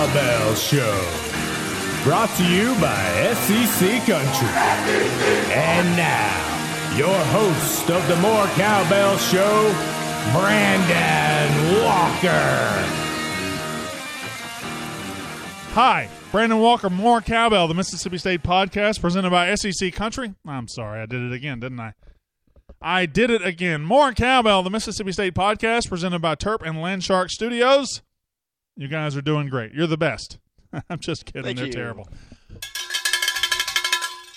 Cowbell Show. Brought to you by SEC Country. And now, your host of the More Cowbell Show, Brandon Walker. Hi, Brandon Walker, More Cowbell, the Mississippi State podcast presented by SEC Country. I'm sorry, I did it again, didn't I? I did it again. More Cowbell, the Mississippi State podcast presented by Terp and Landshark Studios. You guys are doing great. You're the best. I'm just kidding. Thank They're you. terrible.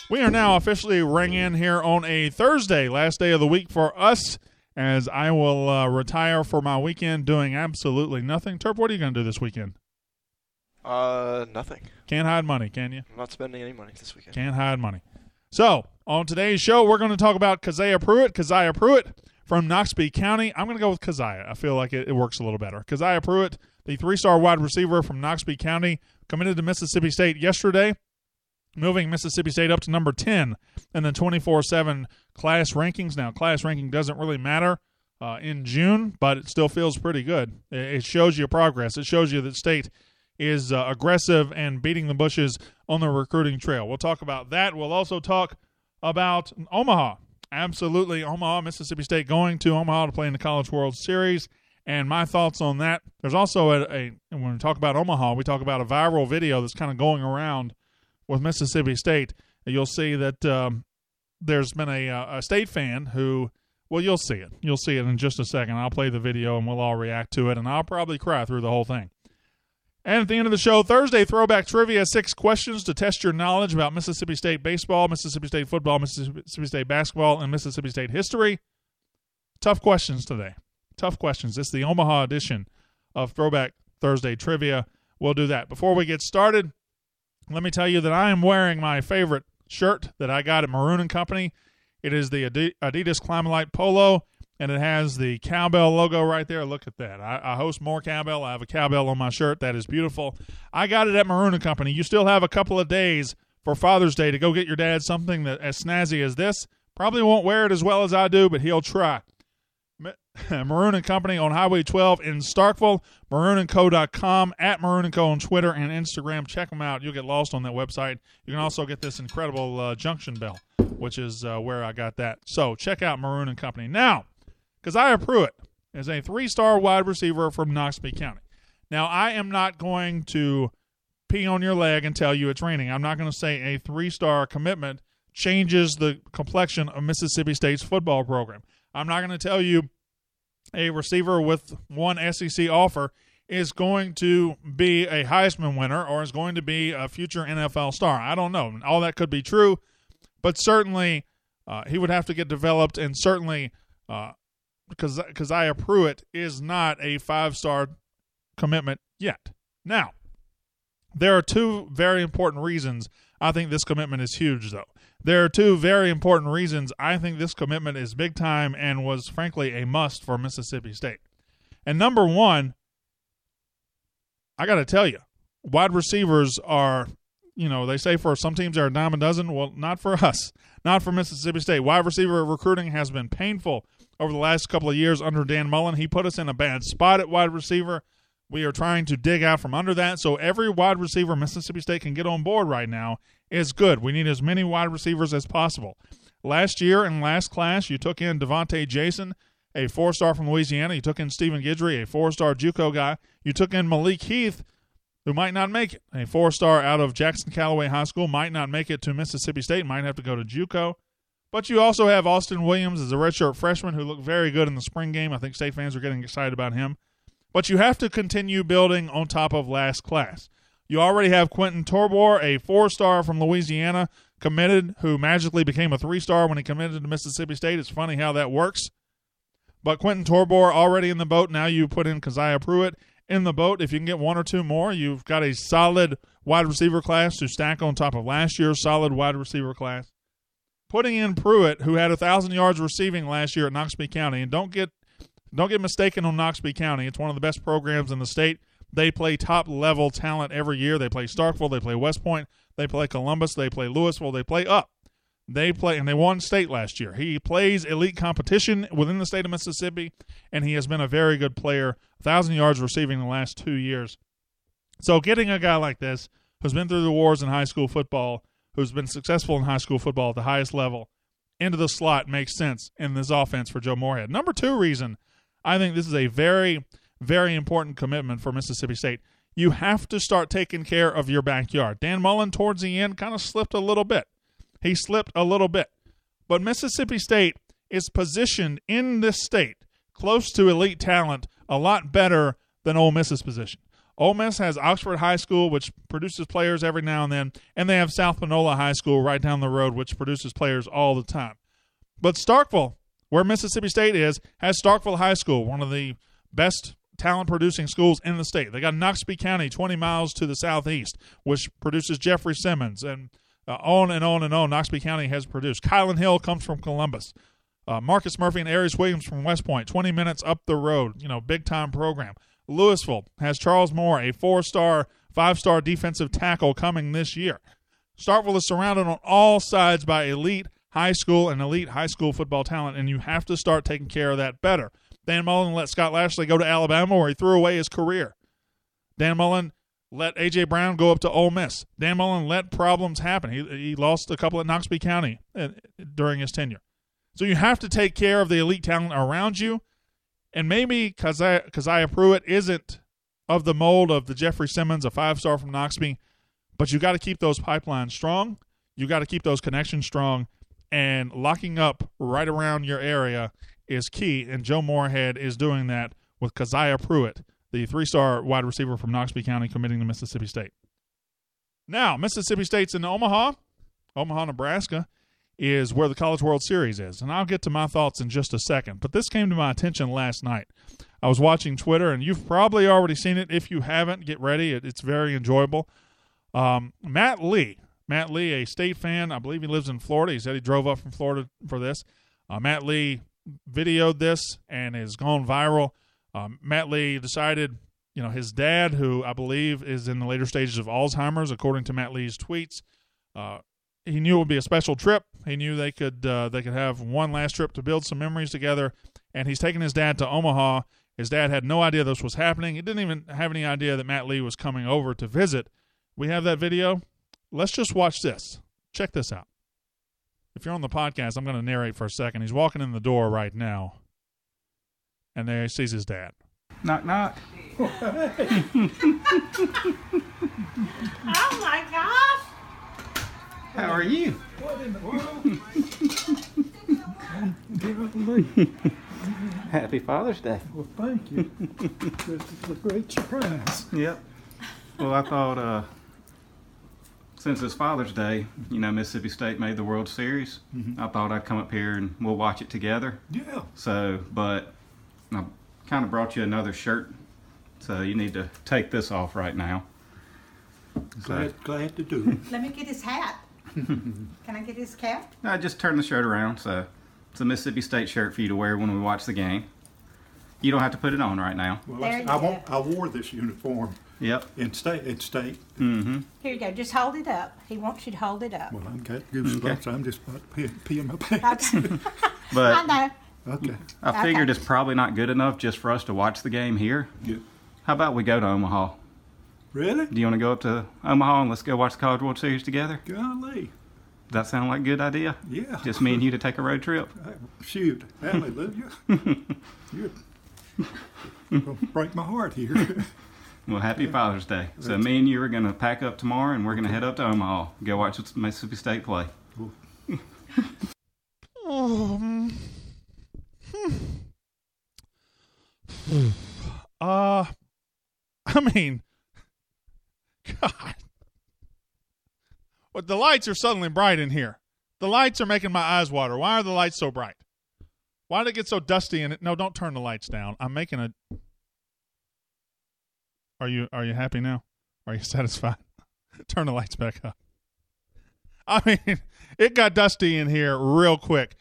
We are now officially ring in here on a Thursday, last day of the week for us, as I will uh, retire for my weekend doing absolutely nothing. Terp, what are you going to do this weekend? Uh, nothing. Can't hide money, can you? I'm not spending any money this weekend. Can't hide money. So, on today's show, we're going to talk about Keziah Pruitt. Keziah Pruitt from Noxubee County. I'm going to go with Keziah. I feel like it, it works a little better. Keziah Pruitt, the three star wide receiver from Noxubee County, committed to Mississippi State yesterday, moving Mississippi State up to number 10 in the 24 7 class rankings. Now, class ranking doesn't really matter. Uh, in June, but it still feels pretty good. It shows you progress. It shows you that state is uh, aggressive and beating the bushes on the recruiting trail. We'll talk about that. We'll also talk about Omaha. Absolutely, Omaha, Mississippi State going to Omaha to play in the College World Series, and my thoughts on that. There's also a, a when we talk about Omaha, we talk about a viral video that's kind of going around with Mississippi State. You'll see that um, there's been a, uh, a state fan who well you'll see it you'll see it in just a second i'll play the video and we'll all react to it and i'll probably cry through the whole thing and at the end of the show thursday throwback trivia six questions to test your knowledge about mississippi state baseball mississippi state football mississippi state basketball and mississippi state history tough questions today tough questions this is the omaha edition of throwback thursday trivia we'll do that before we get started let me tell you that i am wearing my favorite shirt that i got at maroon and company it is the Adi- Adidas Climalite Polo, and it has the cowbell logo right there. Look at that. I, I host more cowbell. I have a cowbell on my shirt. That is beautiful. I got it at Maroon and Company. You still have a couple of days for Father's Day to go get your dad something that as snazzy as this. Probably won't wear it as well as I do, but he'll try. Ma- Maroon and Company on Highway 12 in Starkville, maroonandco.com, at Maroon and Co on Twitter and Instagram. Check them out. You'll get lost on that website. You can also get this incredible uh, junction bell, which is uh, where I got that. So check out Maroon and Company. Now, Keziah Pruitt is a three-star wide receiver from Noxubee County. Now, I am not going to pee on your leg and tell you it's raining. I'm not going to say a three-star commitment changes the complexion of Mississippi State's football program. I'm not going to tell you a receiver with one SEC offer is going to be a Heisman winner or is going to be a future NFL star. I don't know. All that could be true, but certainly uh, he would have to get developed, and certainly uh, because Keziah Pruitt is not a five star commitment yet. Now, there are two very important reasons I think this commitment is huge, though. There are two very important reasons I think this commitment is big time and was, frankly, a must for Mississippi State. And number one, I got to tell you, wide receivers are, you know, they say for some teams they're a dime a dozen. Well, not for us, not for Mississippi State. Wide receiver recruiting has been painful over the last couple of years under Dan Mullen. He put us in a bad spot at wide receiver. We are trying to dig out from under that. So every wide receiver Mississippi State can get on board right now is good. We need as many wide receivers as possible. Last year in last class, you took in Devonta Jason, a four star from Louisiana. You took in Stephen Guidry, a four star Juco guy. You took in Malik Heath, who might not make it. A four star out of Jackson Callaway High School might not make it to Mississippi State, might have to go to Juco. But you also have Austin Williams as a redshirt freshman who looked very good in the spring game. I think state fans are getting excited about him. But you have to continue building on top of last class. You already have Quentin Torbor, a four star from Louisiana, committed, who magically became a three star when he committed to Mississippi State. It's funny how that works. But Quentin Torbor already in the boat. Now you put in Keziah Pruitt in the boat. If you can get one or two more, you've got a solid wide receiver class to stack on top of last year's solid wide receiver class. Putting in Pruitt, who had a thousand yards receiving last year at Noxubee County, and don't get don't get mistaken on Noxubee County. It's one of the best programs in the state. They play top level talent every year. They play Starkville, they play West Point, they play Columbus, they play Louisville, they play up. They play and they won state last year. He plays elite competition within the state of Mississippi, and he has been a very good player. thousand yards receiving the last two years. So getting a guy like this who's been through the wars in high school football, who's been successful in high school football at the highest level, into the slot makes sense in this offense for Joe Moorhead. Number two reason I think this is a very, very important commitment for Mississippi State. You have to start taking care of your backyard. Dan Mullen, towards the end, kind of slipped a little bit. He slipped a little bit. But Mississippi State is positioned in this state close to elite talent a lot better than Ole Miss's position. Ole Miss has Oxford High School, which produces players every now and then, and they have South Panola High School right down the road, which produces players all the time. But Starkville, where Mississippi State is, has Starkville High School, one of the best talent producing schools in the state. They got Noxubee County, 20 miles to the southeast, which produces Jeffrey Simmons, and uh, on and on and on. Noxubee County has produced. Kylin Hill comes from Columbus. Uh, Marcus Murphy and Aeris Williams from West Point, 20 minutes up the road, you know, big time program. Louisville has Charles Moore, a four star, five star defensive tackle coming this year. Starkville is surrounded on all sides by elite high school and elite high school football talent, and you have to start taking care of that better. Dan Mullen let Scott Lashley go to Alabama where he threw away his career. Dan Mullen let A.J. Brown go up to Ole Miss. Dan Mullen let problems happen. He, he lost a couple at Noxubee County uh, during his tenure. So you have to take care of the elite talent around you and maybe Keziah, Keziah Pruitt isn't of the mold of the Jeffrey Simmons, a five star from Noxubee, but you got to keep those pipelines strong. You got to keep those connections strong, and locking up right around your area is key. And Joe Moorhead is doing that with Keziah Pruitt, the three star wide receiver from Noxubee County, committing to Mississippi State. Now, Mississippi State's in Omaha, Omaha, Nebraska is where the College World Series is. And I'll get to my thoughts in just a second. But this came to my attention last night. I was watching Twitter, and you've probably already seen it. If you haven't, get ready. It, it's very enjoyable. Um, Matt Lee, Matt Lee, a state fan, I believe he lives in Florida. He said he drove up from Florida for this. Uh, Matt Lee videoed this and has gone viral. Um, Matt Lee decided, you know, his dad, who I believe is in the later stages of Alzheimer's, according to Matt Lee's tweets, uh, he knew it would be a special trip. He knew they could uh, they could have one last trip to build some memories together. And he's taking his dad to Omaha. His dad had no idea this was happening. He didn't even have any idea that Matt Lee was coming over to visit. We have that video. Let's just watch this. Check this out. If you're on the podcast, I'm going to narrate for a second. He's walking in the door right now, and there he sees his dad. Knock knock. Oh my gosh! How are you? What in the world? Happy Father's Day. well, thank you. this is a great surprise. Yep. Well, I thought uh, since it's Father's Day, you know, Mississippi State made the World Series. Mm-hmm. I thought I'd come up here and we'll watch it together. Yeah. So, but I kind of brought you another shirt. So you need to take this off right now. So, Glad, glad to do it. Let me get his hat. Can I get his cap? I just turn the shirt around. So it's a Mississippi State shirt for you to wear when we watch the game. You don't have to put it on right now. Well, There I, you I, won't, I wore this uniform Yep. in state. In state. Mm-hmm. Here you go. Just hold it up. He wants you to hold it up. Well, I'm got goosebumps. I'm just about to pee, pee in my pants. Okay. I But know. Okay. I figured Okay. it's probably not good enough just for us to watch the game here. Yeah. How about we go to Omaha? Really? Do you want to go up to Omaha and let's go watch the College World Series together? Golly. Does that sound like a good idea? Yeah. Just me and you to take a road trip? Shoot. Hallelujah. You're gonna break my heart here. Well, happy Father's Day. So me and you are going to pack up tomorrow and we're going to head up to Omaha. Go watch Mississippi State play. Um, hmm. uh, I mean, God. But the lights are suddenly bright in here. The lights are making my eyes water. Why are the lights so bright? Why did it get so dusty in it? No, don't turn the lights down. I'm making a. Are you are you happy now? Are you satisfied? turn the lights back up. I mean, it got dusty in here real quick.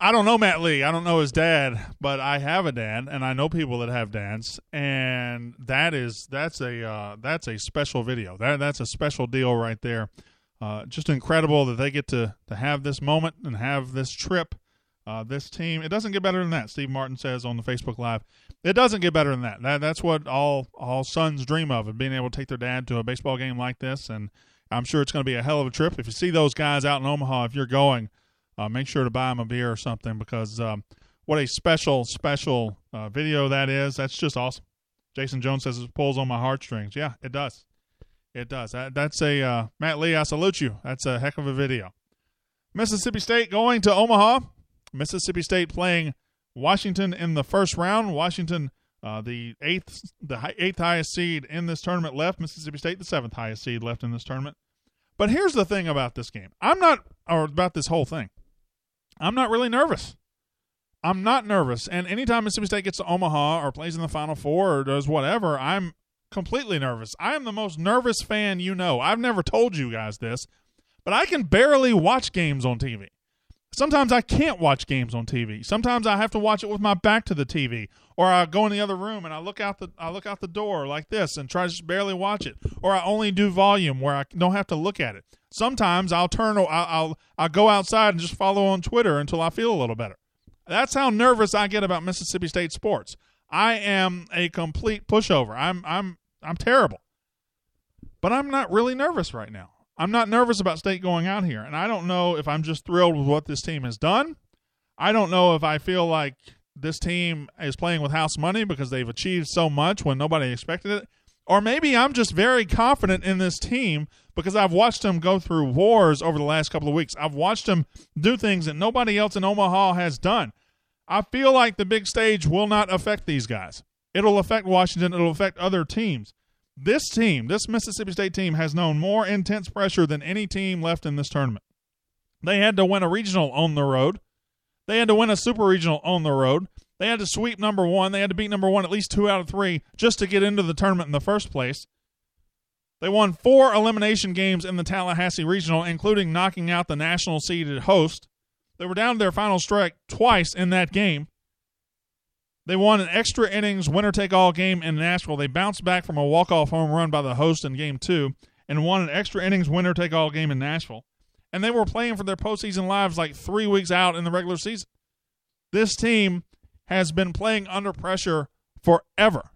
I don't know Matt Lee. I don't know his dad, but I have a dad, and I know people that have dads, and that is that's a uh, that's a special video. That that's a special deal right there. uh, just incredible that they get to to have this moment and have this trip. Uh, this team, it doesn't get better than that. Steve Martin says on the Facebook Live, it doesn't get better than that. that that's what all all sons dream of, and being able to take their dad to a baseball game like this. And I'm sure it's going to be a hell of a trip. If you see those guys out in Omaha, if you're going, uh, make sure to buy them a beer or something because um, what a special, special uh, video that is. That's just awesome. Jason Jones says it pulls on my heartstrings. Yeah, it does. It does. That, that's a uh, Matt Lee. I salute you. That's a heck of a video. Mississippi State going to Omaha. Mississippi State playing Washington in the first round. Washington, uh, the eighth, the eighth highest seed in this tournament, left. Mississippi State, the seventh highest seed, left in this tournament. But here's the thing about this game. I'm not, or about this whole thing. I'm not really nervous. I'm not nervous. And anytime Mississippi State gets to Omaha or plays in the Final Four or does whatever, I'm completely nervous. I am the most nervous fan you know. I've never told you guys this, but I can barely watch games on TV. Sometimes I can't watch games on TV. Sometimes I have to watch it with my back to the TV, or I go in the other room and I look out the I look out the door like this and try to just barely watch it, or I only do volume where I don't have to look at it. Sometimes I'll turn I'll I'll, I'll go outside and just follow on Twitter until I feel a little better. That's how nervous I get about Mississippi State sports. I am a complete pushover. I'm I'm I'm terrible. But I'm not really nervous right now. I'm not nervous about state going out here. And I don't know if I'm just thrilled with what this team has done. I don't know if I feel like this team is playing with house money because they've achieved so much when nobody expected it. Or maybe I'm just very confident in this team because I've watched them go through wars over the last couple of weeks. I've watched them do things that nobody else in Omaha has done. I feel like the big stage will not affect these guys. It'll affect Washington, it'll affect other teams. This team, this Mississippi State team, has known more intense pressure than any team left in this tournament. They had to win a regional on the road. They had to win a super regional on the road. They had to sweep number one. They had to beat number one at least two out of three just to get into the tournament in the first place. They won four elimination games in the Tallahassee Regional, including knocking out the national seeded host. They were down to their final strike twice in that game. They won an extra innings winner take all game in Nashville. They bounced back from a walk off home run by the host in game two and won an extra innings winner take all game in Nashville. And they were playing for their postseason lives like three weeks out in the regular season. This team has been playing under pressure forever,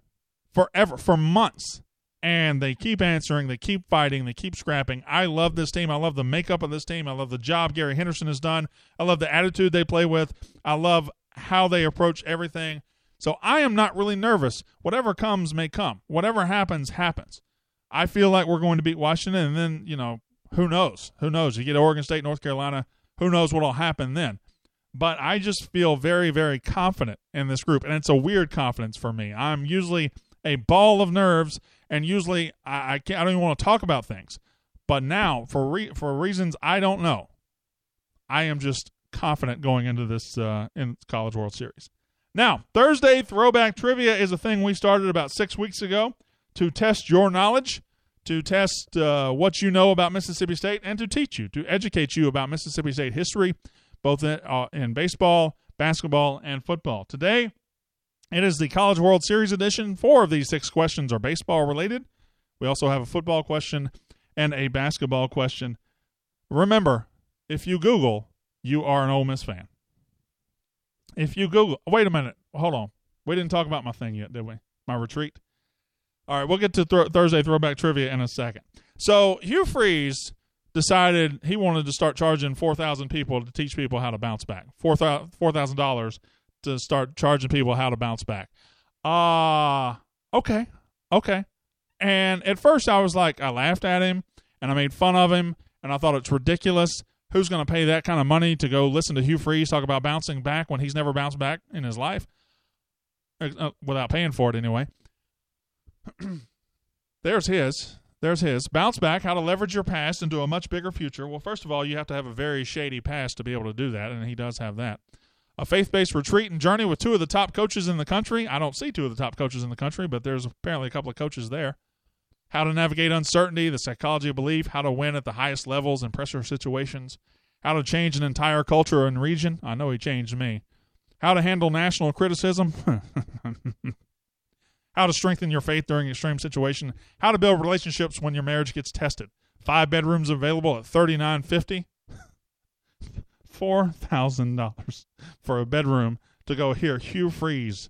forever, for months. And they keep answering, they keep fighting, they keep scrapping. I love this team. I love the makeup of this team. I love the job Gary Henderson has done. I love the attitude they play with. I love how they approach everything. So I am not really nervous. Whatever comes may come. Whatever happens, happens. I feel like we're going to beat Washington, and then, you know, who knows? Who knows? You get Oregon State, North Carolina, who knows what will happen then? But I just feel very, very confident in this group, and it's a weird confidence for me. I'm usually a ball of nerves, and usually I, I can't. I don't even want to talk about things. But now, for re- for reasons I don't know, I am just confident going into this uh, in College World Series. Now, Thursday throwback trivia is a thing we started about six weeks ago to test your knowledge, to test uh, what you know about Mississippi State, and to teach you, to educate you about Mississippi State history, both in, uh, in baseball, basketball, and football. Today, it is the College World Series edition. Four of these six questions are baseball related. We also have a football question and a basketball question. Remember, if you Google, you are an Ole Miss fan. If you Google, wait a minute, hold on. We didn't talk about my thing yet, did we? My retreat. All right, we'll get to th- Thursday throwback trivia in a second. So Hugh Freeze decided he wanted to start charging four thousand people to teach people how to bounce back. Four thousand dollars to start charging people how to bounce back. Ah, uh, okay, okay. And at first, I was like, I laughed at him and I made fun of him, and I thought it's ridiculous. Who's going to pay that kind of money to go listen to Hugh Freeze talk about bouncing back when he's never bounced back in his life uh, without paying for it anyway? There's his. There's his. Bounce back, how to leverage your past into a much bigger future. Well, first of all, you have to have a very shady past to be able to do that, and he does have that. A faith based retreat and journey with two of the top coaches in the country. I don't see two of the top coaches in the country, but there's apparently a couple of coaches there. How to navigate uncertainty, the psychology of belief, how to win at the highest levels in pressure situations, how to change an entire culture and region. I know he changed me. How to handle national criticism. how to strengthen your faith during extreme situation, how to build relationships when your marriage gets tested. Five bedrooms available at thirty nine fifty. Four thousand dollars for a bedroom to go here. Hugh Freeze.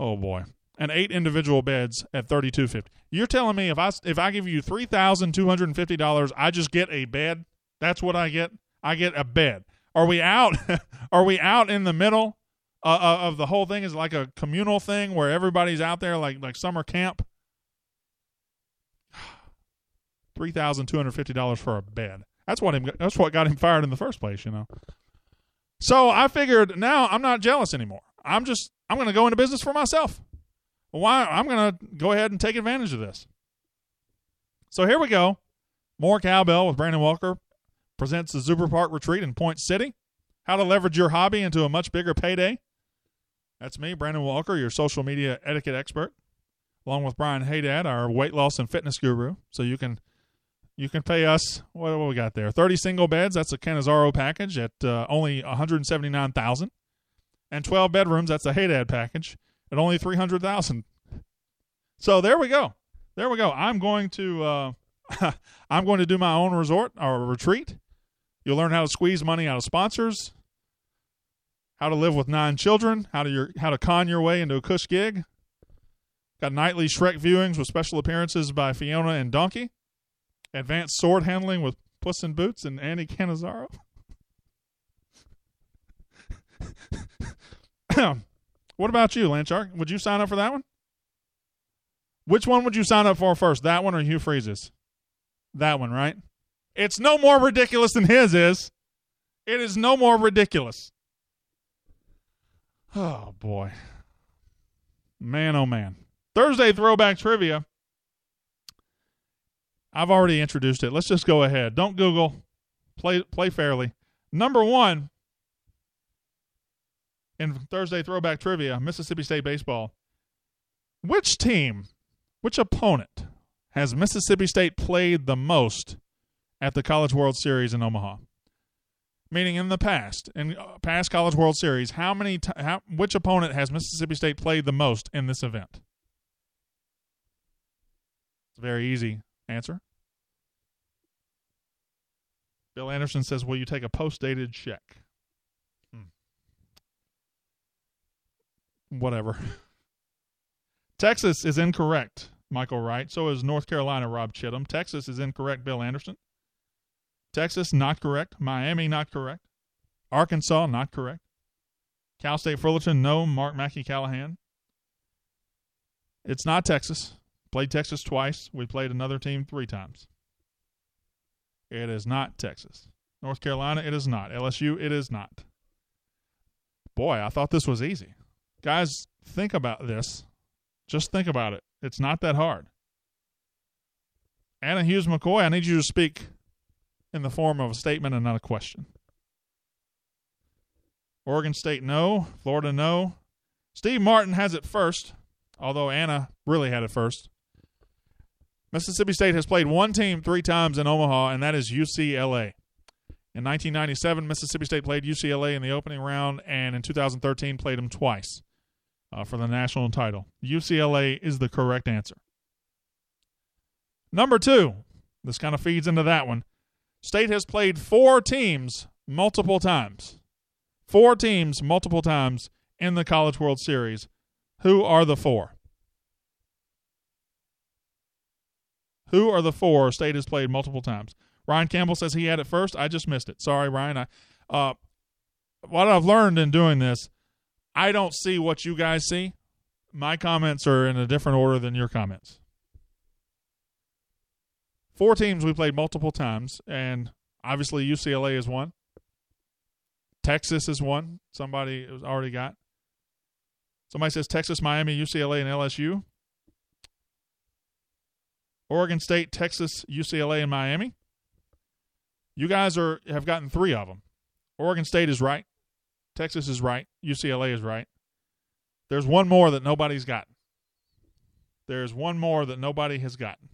Oh boy. And eight individual beds at thirty two fifty. You're telling me if I if I give you three thousand two hundred and fifty dollars, I just get a bed? That's what I get. I get a bed. Are we out? are we out in the middle uh, uh, of the whole thing? Is like a communal thing where everybody's out there like like summer camp? Three thousand two hundred fifty dollars for a bed. That's what him. That's what got him fired in the first place. You know. So I figured now I'm not jealous anymore. I'm just I'm going to go into business for myself. Why I'm going to go ahead and take advantage of this. So here we go. More cowbell with Brandon Walker presents the Zuber Park Retreat in Point City. How to leverage your hobby into a much bigger payday. That's me, Brandon Walker, your social media etiquette expert, along with Brian Haydad, our weight loss and fitness guru. So you can you can pay us what, what we got there 30 single beds that's a canizaro package at uh, only 179000 and 12 bedrooms that's a haydad package at only 300000 so there we go. There we go. I'm going to uh, i'm going to do my own resort or retreat. You'll learn how to squeeze money out of sponsors how to live with nine children how to your, how to con your way into a cush gig. Got nightly shrek viewings with special appearances by fiona and donkey. Advanced sword handling with Puss in Boots and Andy Canizaro. what about you, Landshark? Would you sign up for that one? Which one would you sign up for first, that one or Hugh Freeze's? That one, right? It's no more ridiculous than his is. It is no more ridiculous. Oh, boy. Man, oh, man. Thursday throwback trivia. I've already introduced it. Let's just go ahead. Don't Google. Play play fairly. Number one in Thursday throwback trivia, Mississippi State baseball. Which team, which opponent has Mississippi State played the most at the College World Series in Omaha? Meaning in the past, in uh, past College World Series, how many t- how, which opponent has Mississippi State played the most in this event? It's a very easy answer. Bill Anderson says, Will you take a post dated check? Whatever. Texas is incorrect, Michael Wright. So is North Carolina, Rob Chittum. Texas is incorrect, Bill Anderson. Texas, not correct. Miami, not correct. Arkansas, not correct. Cal State Fullerton, no. Mark Mackey Callahan. It's not Texas. Played Texas twice. We played another team three times. It is not Texas. North Carolina, it is not. LSU, it is not. Boy, I thought this was easy. Guys, think about this. Just think about it. It's not that hard. Anna Hughes McCoy, I need you to speak in the form of a statement and not a question. Oregon State, no. Florida, no. Steve Martin has it first, although Anna really had it first. Mississippi State has played one team three times in Omaha, and that is UCLA. In 1997, Mississippi State played UCLA in the opening round, and in 2013 played them twice uh, for the national title. UCLA is the correct answer. Number two, this kind of feeds into that one. State has played four teams multiple times. Four teams multiple times in the College World Series. Who are the four? Who are the four State has played multiple times? Ryan Campbell says he had it first. I just missed it. Sorry, Ryan. I, uh, what I've learned in doing this, I don't see what you guys see. My comments are in a different order than your comments. Four teams we played multiple times, and obviously UCLA is one. Texas is one. Somebody already got. Somebody says Texas, Miami, UCLA, and LSU. Oregon State, Texas, UCLA, and Miami. You guys are have gotten three of them. Oregon State is right. Texas is right. UCLA is right. There's one more that nobody's gotten. There's one more that nobody has gotten.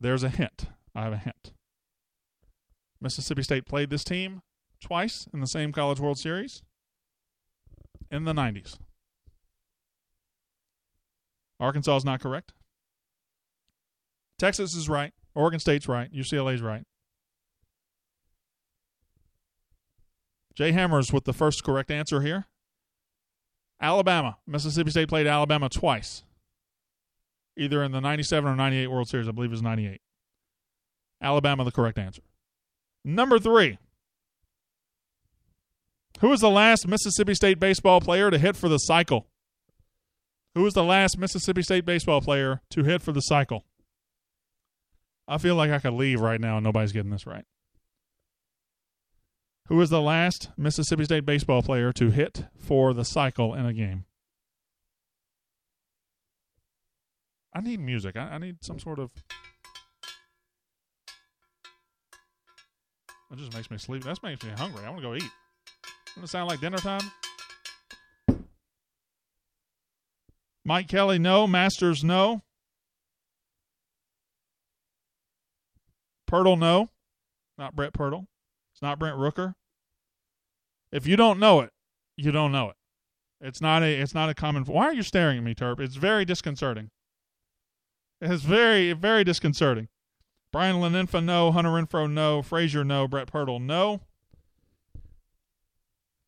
There's a hint. I have a hint. Mississippi State played this team twice in the same College World Series in the 90s. Arkansas is not correct. Texas is right. Oregon State's right. UCLA's right. Jay Hammers with the first correct answer here. Alabama. Mississippi State played Alabama twice. Either in the 97 or 98 World Series. I believe it was 98. Alabama, the correct answer. Number three. Who was the last Mississippi State baseball player to hit for the cycle? Who was the last Mississippi State baseball player to hit for the cycle? I feel like I could leave right now and nobody's getting this right. Who was the last Mississippi State baseball player to hit for the cycle in a game? I need music. I, I need some sort of. That just makes me sleep. That makes me hungry. I want to go eat. Doesn't it sound like dinner time? Mike Kelly, no. Masters, no. Pirtle, no. Not Brett Pirtle. It's not Brent Rooker. If you don't know it, you don't know it. It's not a it's not a common why are you staring at me, Terp? It's very disconcerting. It's very, very disconcerting. Brian Leninfa, no. Hunter Renfroe, no. Frazier, no. Brett Pirtle, no.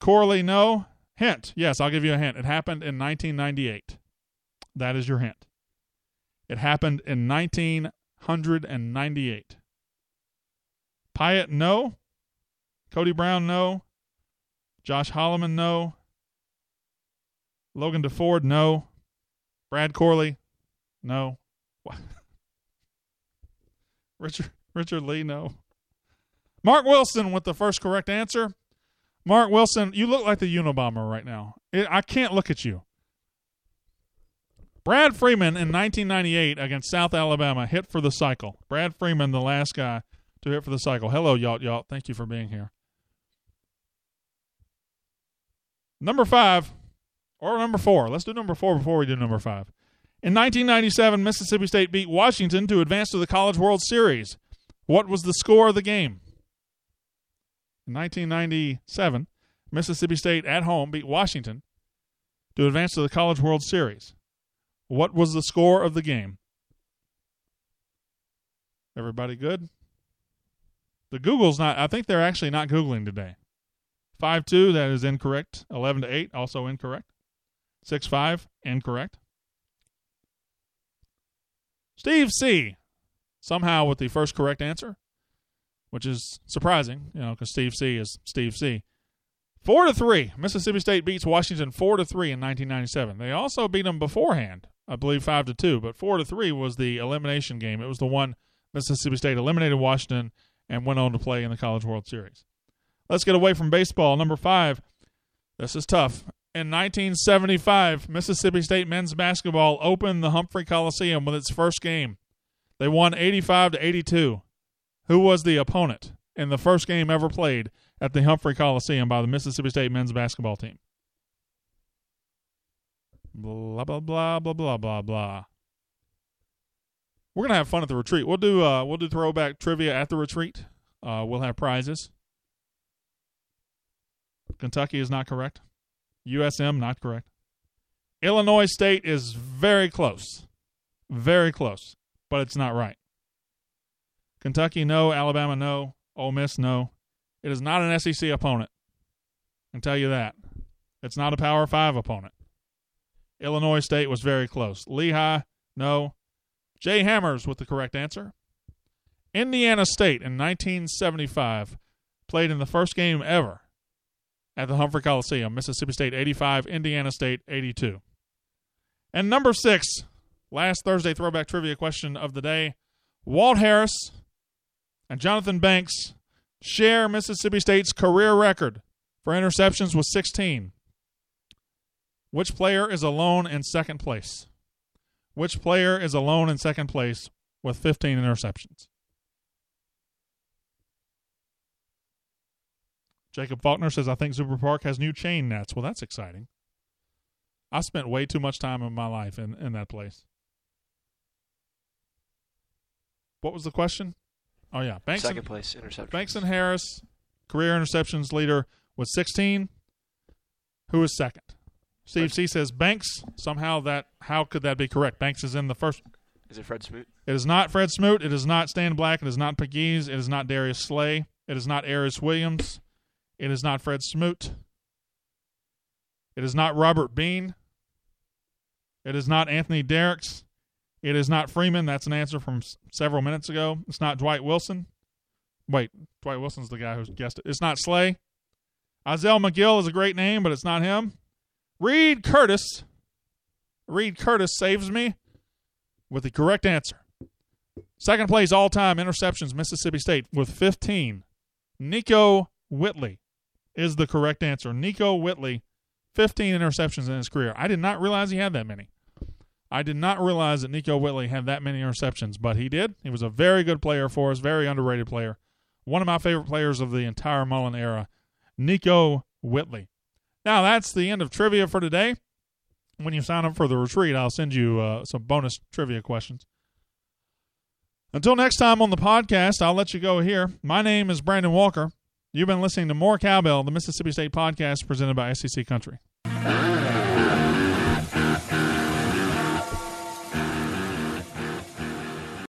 Corley, no. Hint. Yes, I'll give you a hint. It happened in 1998. That is your hint. It happened in 1998. Pyatt, no. Cody Brown, no. Josh Holloman, no. Logan DeFord, no. Brad Corley, no. Richard Richard Lee, no. Mark Wilson with the first correct answer. Mark Wilson, you look like the Unabomber right now. It, I can't look at you. Brad Freeman in 1998 against South Alabama hit for the cycle. Brad Freeman, the last guy to hit for the cycle. Hello, y'all, y'all. Thank you for being here. Number five, or number four. Let's do number four before we do number five. In 1997, Mississippi State beat Washington to advance to the College World Series. What was the score of the game? In 1997, Mississippi State at home beat Washington to advance to the College World Series. What was the score of the game? Everybody good? The Google's not, I think they're actually not Googling today. 5 2, that is incorrect. 11 to 8, also incorrect. 6 5, incorrect. Steve C. Somehow with the first correct answer, which is surprising, you know, because Steve C. is Steve C. Four to three, Mississippi State beats Washington four to three in 1997. They also beat them beforehand, I believe five to two, but four to three was the elimination game. It was the one Mississippi State eliminated Washington and went on to play in the College World Series. Let's get away from baseball. Number five. This is tough. In 1975, Mississippi State men's basketball opened the Humphrey Coliseum with its first game. They won 85 to 82. Who was the opponent in the first game ever played at the Humphrey Coliseum by the Mississippi State men's basketball team? Blah blah blah blah blah blah blah. We're gonna have fun at the retreat. We'll do uh, we'll do throwback trivia at the retreat. Uh, we'll have prizes. Kentucky is not correct. USM not correct. Illinois State is very close. Very close, but it's not right. Kentucky no, Alabama no, Ole Miss no. It is not an SEC opponent. I can tell you that. It's not a Power 5 opponent. Illinois State was very close. Lehigh no. Jay Hammers with the correct answer. Indiana State in 1975 played in the first game ever at the Humphrey Coliseum. Mississippi State 85, Indiana State 82. And number six, last Thursday throwback trivia question of the day Walt Harris and Johnthan Banks share Mississippi State's career record for interceptions with 16. Which player is alone in second place? Which player is alone in second place with 15 interceptions? Jacob Faulkner says, I think Super Park has new chain nets. Well, that's exciting. I spent way too much time in my life in, in that place. What was the question? Oh, yeah. Banks Second and, place interception. Banks and Harris, career interceptions leader, was 16. Who is second? Steve C says Banks. Somehow that how could that be correct? Banks is in the first. Is it Fred Smoot? It is not Fred Smoot. It is not Stan Black. It is not Pegues. It is not Darius Slay. It is not Aeris Williams. It is not Fred Smoot. It is not Robert Bean. It is not Anthony Derricks. It is not Freeman. That's an answer from s- several minutes ago. It's not Dwight Wilson. Wait, Dwight Wilson's the guy who guessed it. It's not Slay. Isaiah McGill is a great name, but it's not him. Reed Curtis. Reed Curtis saves me with the correct answer. Second place all time interceptions, Mississippi State with 15. Nickoe Whitley is the correct answer. Nickoe Whitley, 15 interceptions in his career. I did not realize he had that many. I did not realize that Nickoe Whitley had that many interceptions, but he did. He was a very good player for us, very underrated player. One of my favorite players of the entire Mullen era, Nickoe Whitley. Now, that's the end of trivia for today. When you sign up for the retreat, I'll send you uh, some bonus trivia questions. Until next time on the podcast, I'll let you go here. My name is Brandon Walker. You've been listening to More Cowbell, the Mississippi State podcast presented by SEC Country. Ah.